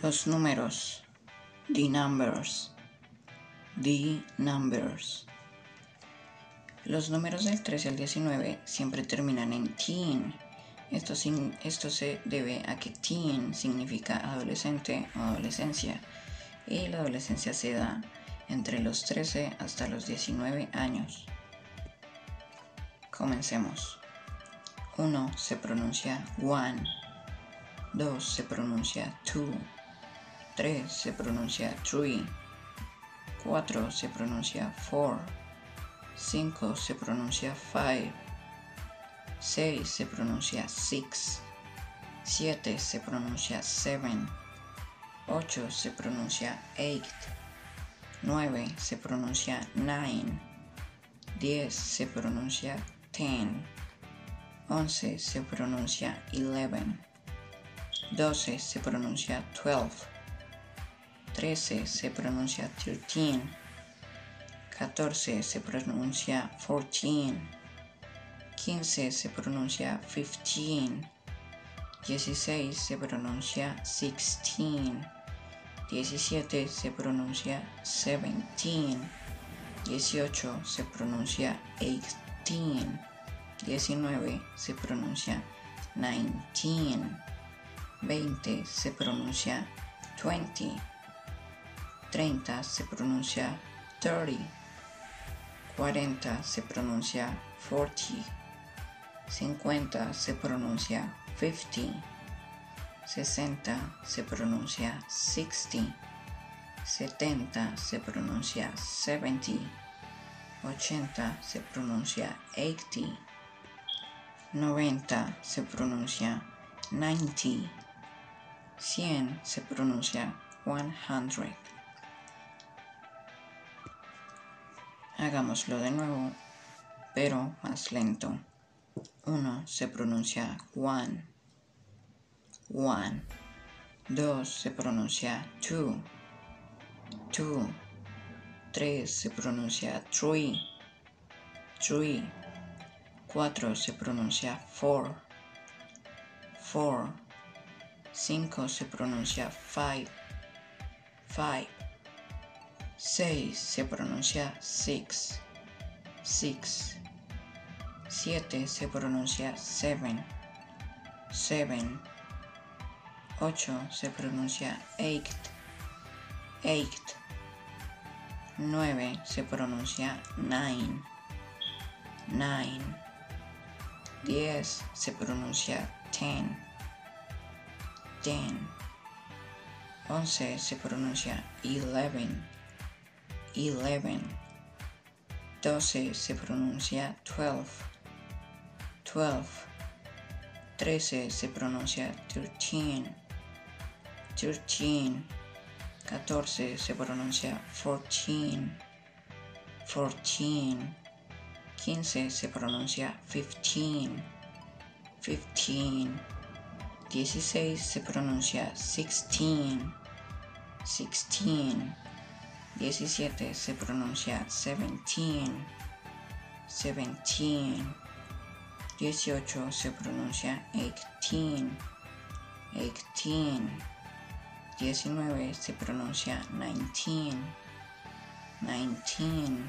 Los números. The numbers. The numbers. Los números del 13 al 19 siempre terminan en teen. Esto, se debe a que teen significa adolescente o adolescencia y la adolescencia se da entre los 13 hasta los 19 años. Comencemos. 1 se pronuncia one, 2 se pronuncia two, 3 se pronuncia three, 4 se pronuncia four, 5 se pronuncia five, 6 se pronuncia six, 7 se pronuncia seven, 8 se pronuncia eight, 9 se pronuncia nine, 10 se pronuncia ten, 11 se pronuncia eleven, 12 se pronuncia twelve, 13 se pronuncia thirteen, 14 se pronuncia fourteen, 15 se pronuncia fifteen, 16 se pronuncia sixteen, 17 se pronuncia seventeen, 18 se pronuncia eighteen, 19 se pronuncia nineteen, 20 se pronuncia twenty, 30 se pronuncia 30, 40 se pronuncia 40, 50 se pronuncia 50, 60 se pronuncia 60, 70 se pronuncia 70, 80 se pronuncia 80, 90 se pronuncia 90, 100 se pronuncia 100. Hagámoslo de nuevo, pero más lento. 1 se pronuncia one, one. 2 se pronuncia two, two. 3 se pronuncia three, three. 4 se pronuncia four, four. 5 se pronuncia five, five. 6 se pronuncia six, six. 7 se pronuncia seven, seven. 8 se pronuncia eight, eight. 9 se pronuncia nine, nine. 10 se pronuncia ten, ten. 11 se pronuncia eleven, eleven. 12 se pronuncia twelve, twelve. 13 se pronuncia thirteen, thirteen. 14 se pronuncia fourteen, fourteen. 15 se pronuncia fifteen, fifteen. 16 se pronuncia sixteen, sixteen. 17 se pronuncia seventeen, seventeen. 18 se pronuncia eighteen, eighteen. 19 se pronuncia nineteen, nineteen.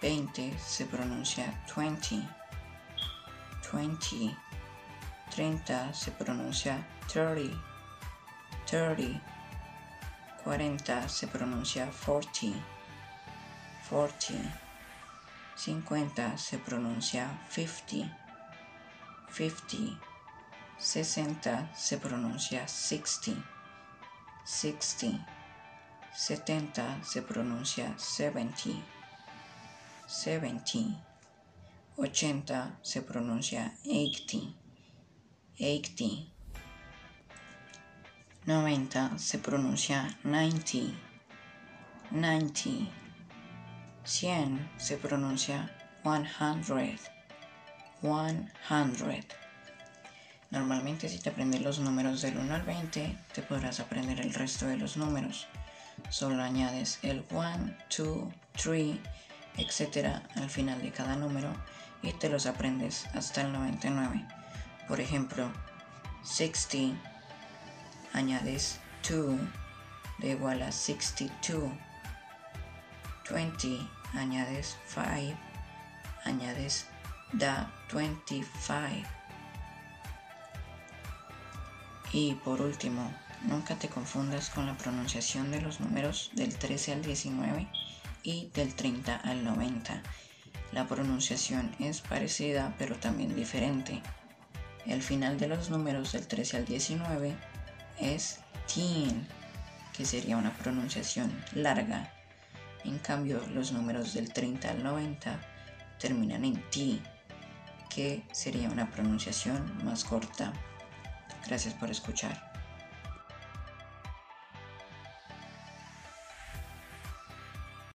20 se pronuncia twenty, twenty. 30 se pronuncia thirty, thirty. 40 se pronuncia forty, forty. 50 se pronuncia fifty, fifty. 60 se pronuncia sixty, sixty. 70 se pronuncia seventy, seventy. 80 se pronuncia eighty, eighty. 90 se pronuncia ninety, ninety. 100 se pronuncia one hundred, one hundred. Normalmente si te aprendes los números del 1 al 20, te podrás aprender el resto de los números. Solo añades el 1, 2, 3, etc. al final de cada número y te los aprendes hasta el 99. Por ejemplo, 60, añades 2 da igual a 62. 20 añades 5, añades da 25. Y por último, nunca te confundas con la pronunciación de los números del 13 al 19 y del 30 al 90. La pronunciación es parecida pero también diferente. El final de los números del 13 al 19 es teen, que sería una pronunciación larga. En cambio, los números del 30 al 90 terminan en T, que sería una pronunciación más corta. Gracias por escuchar.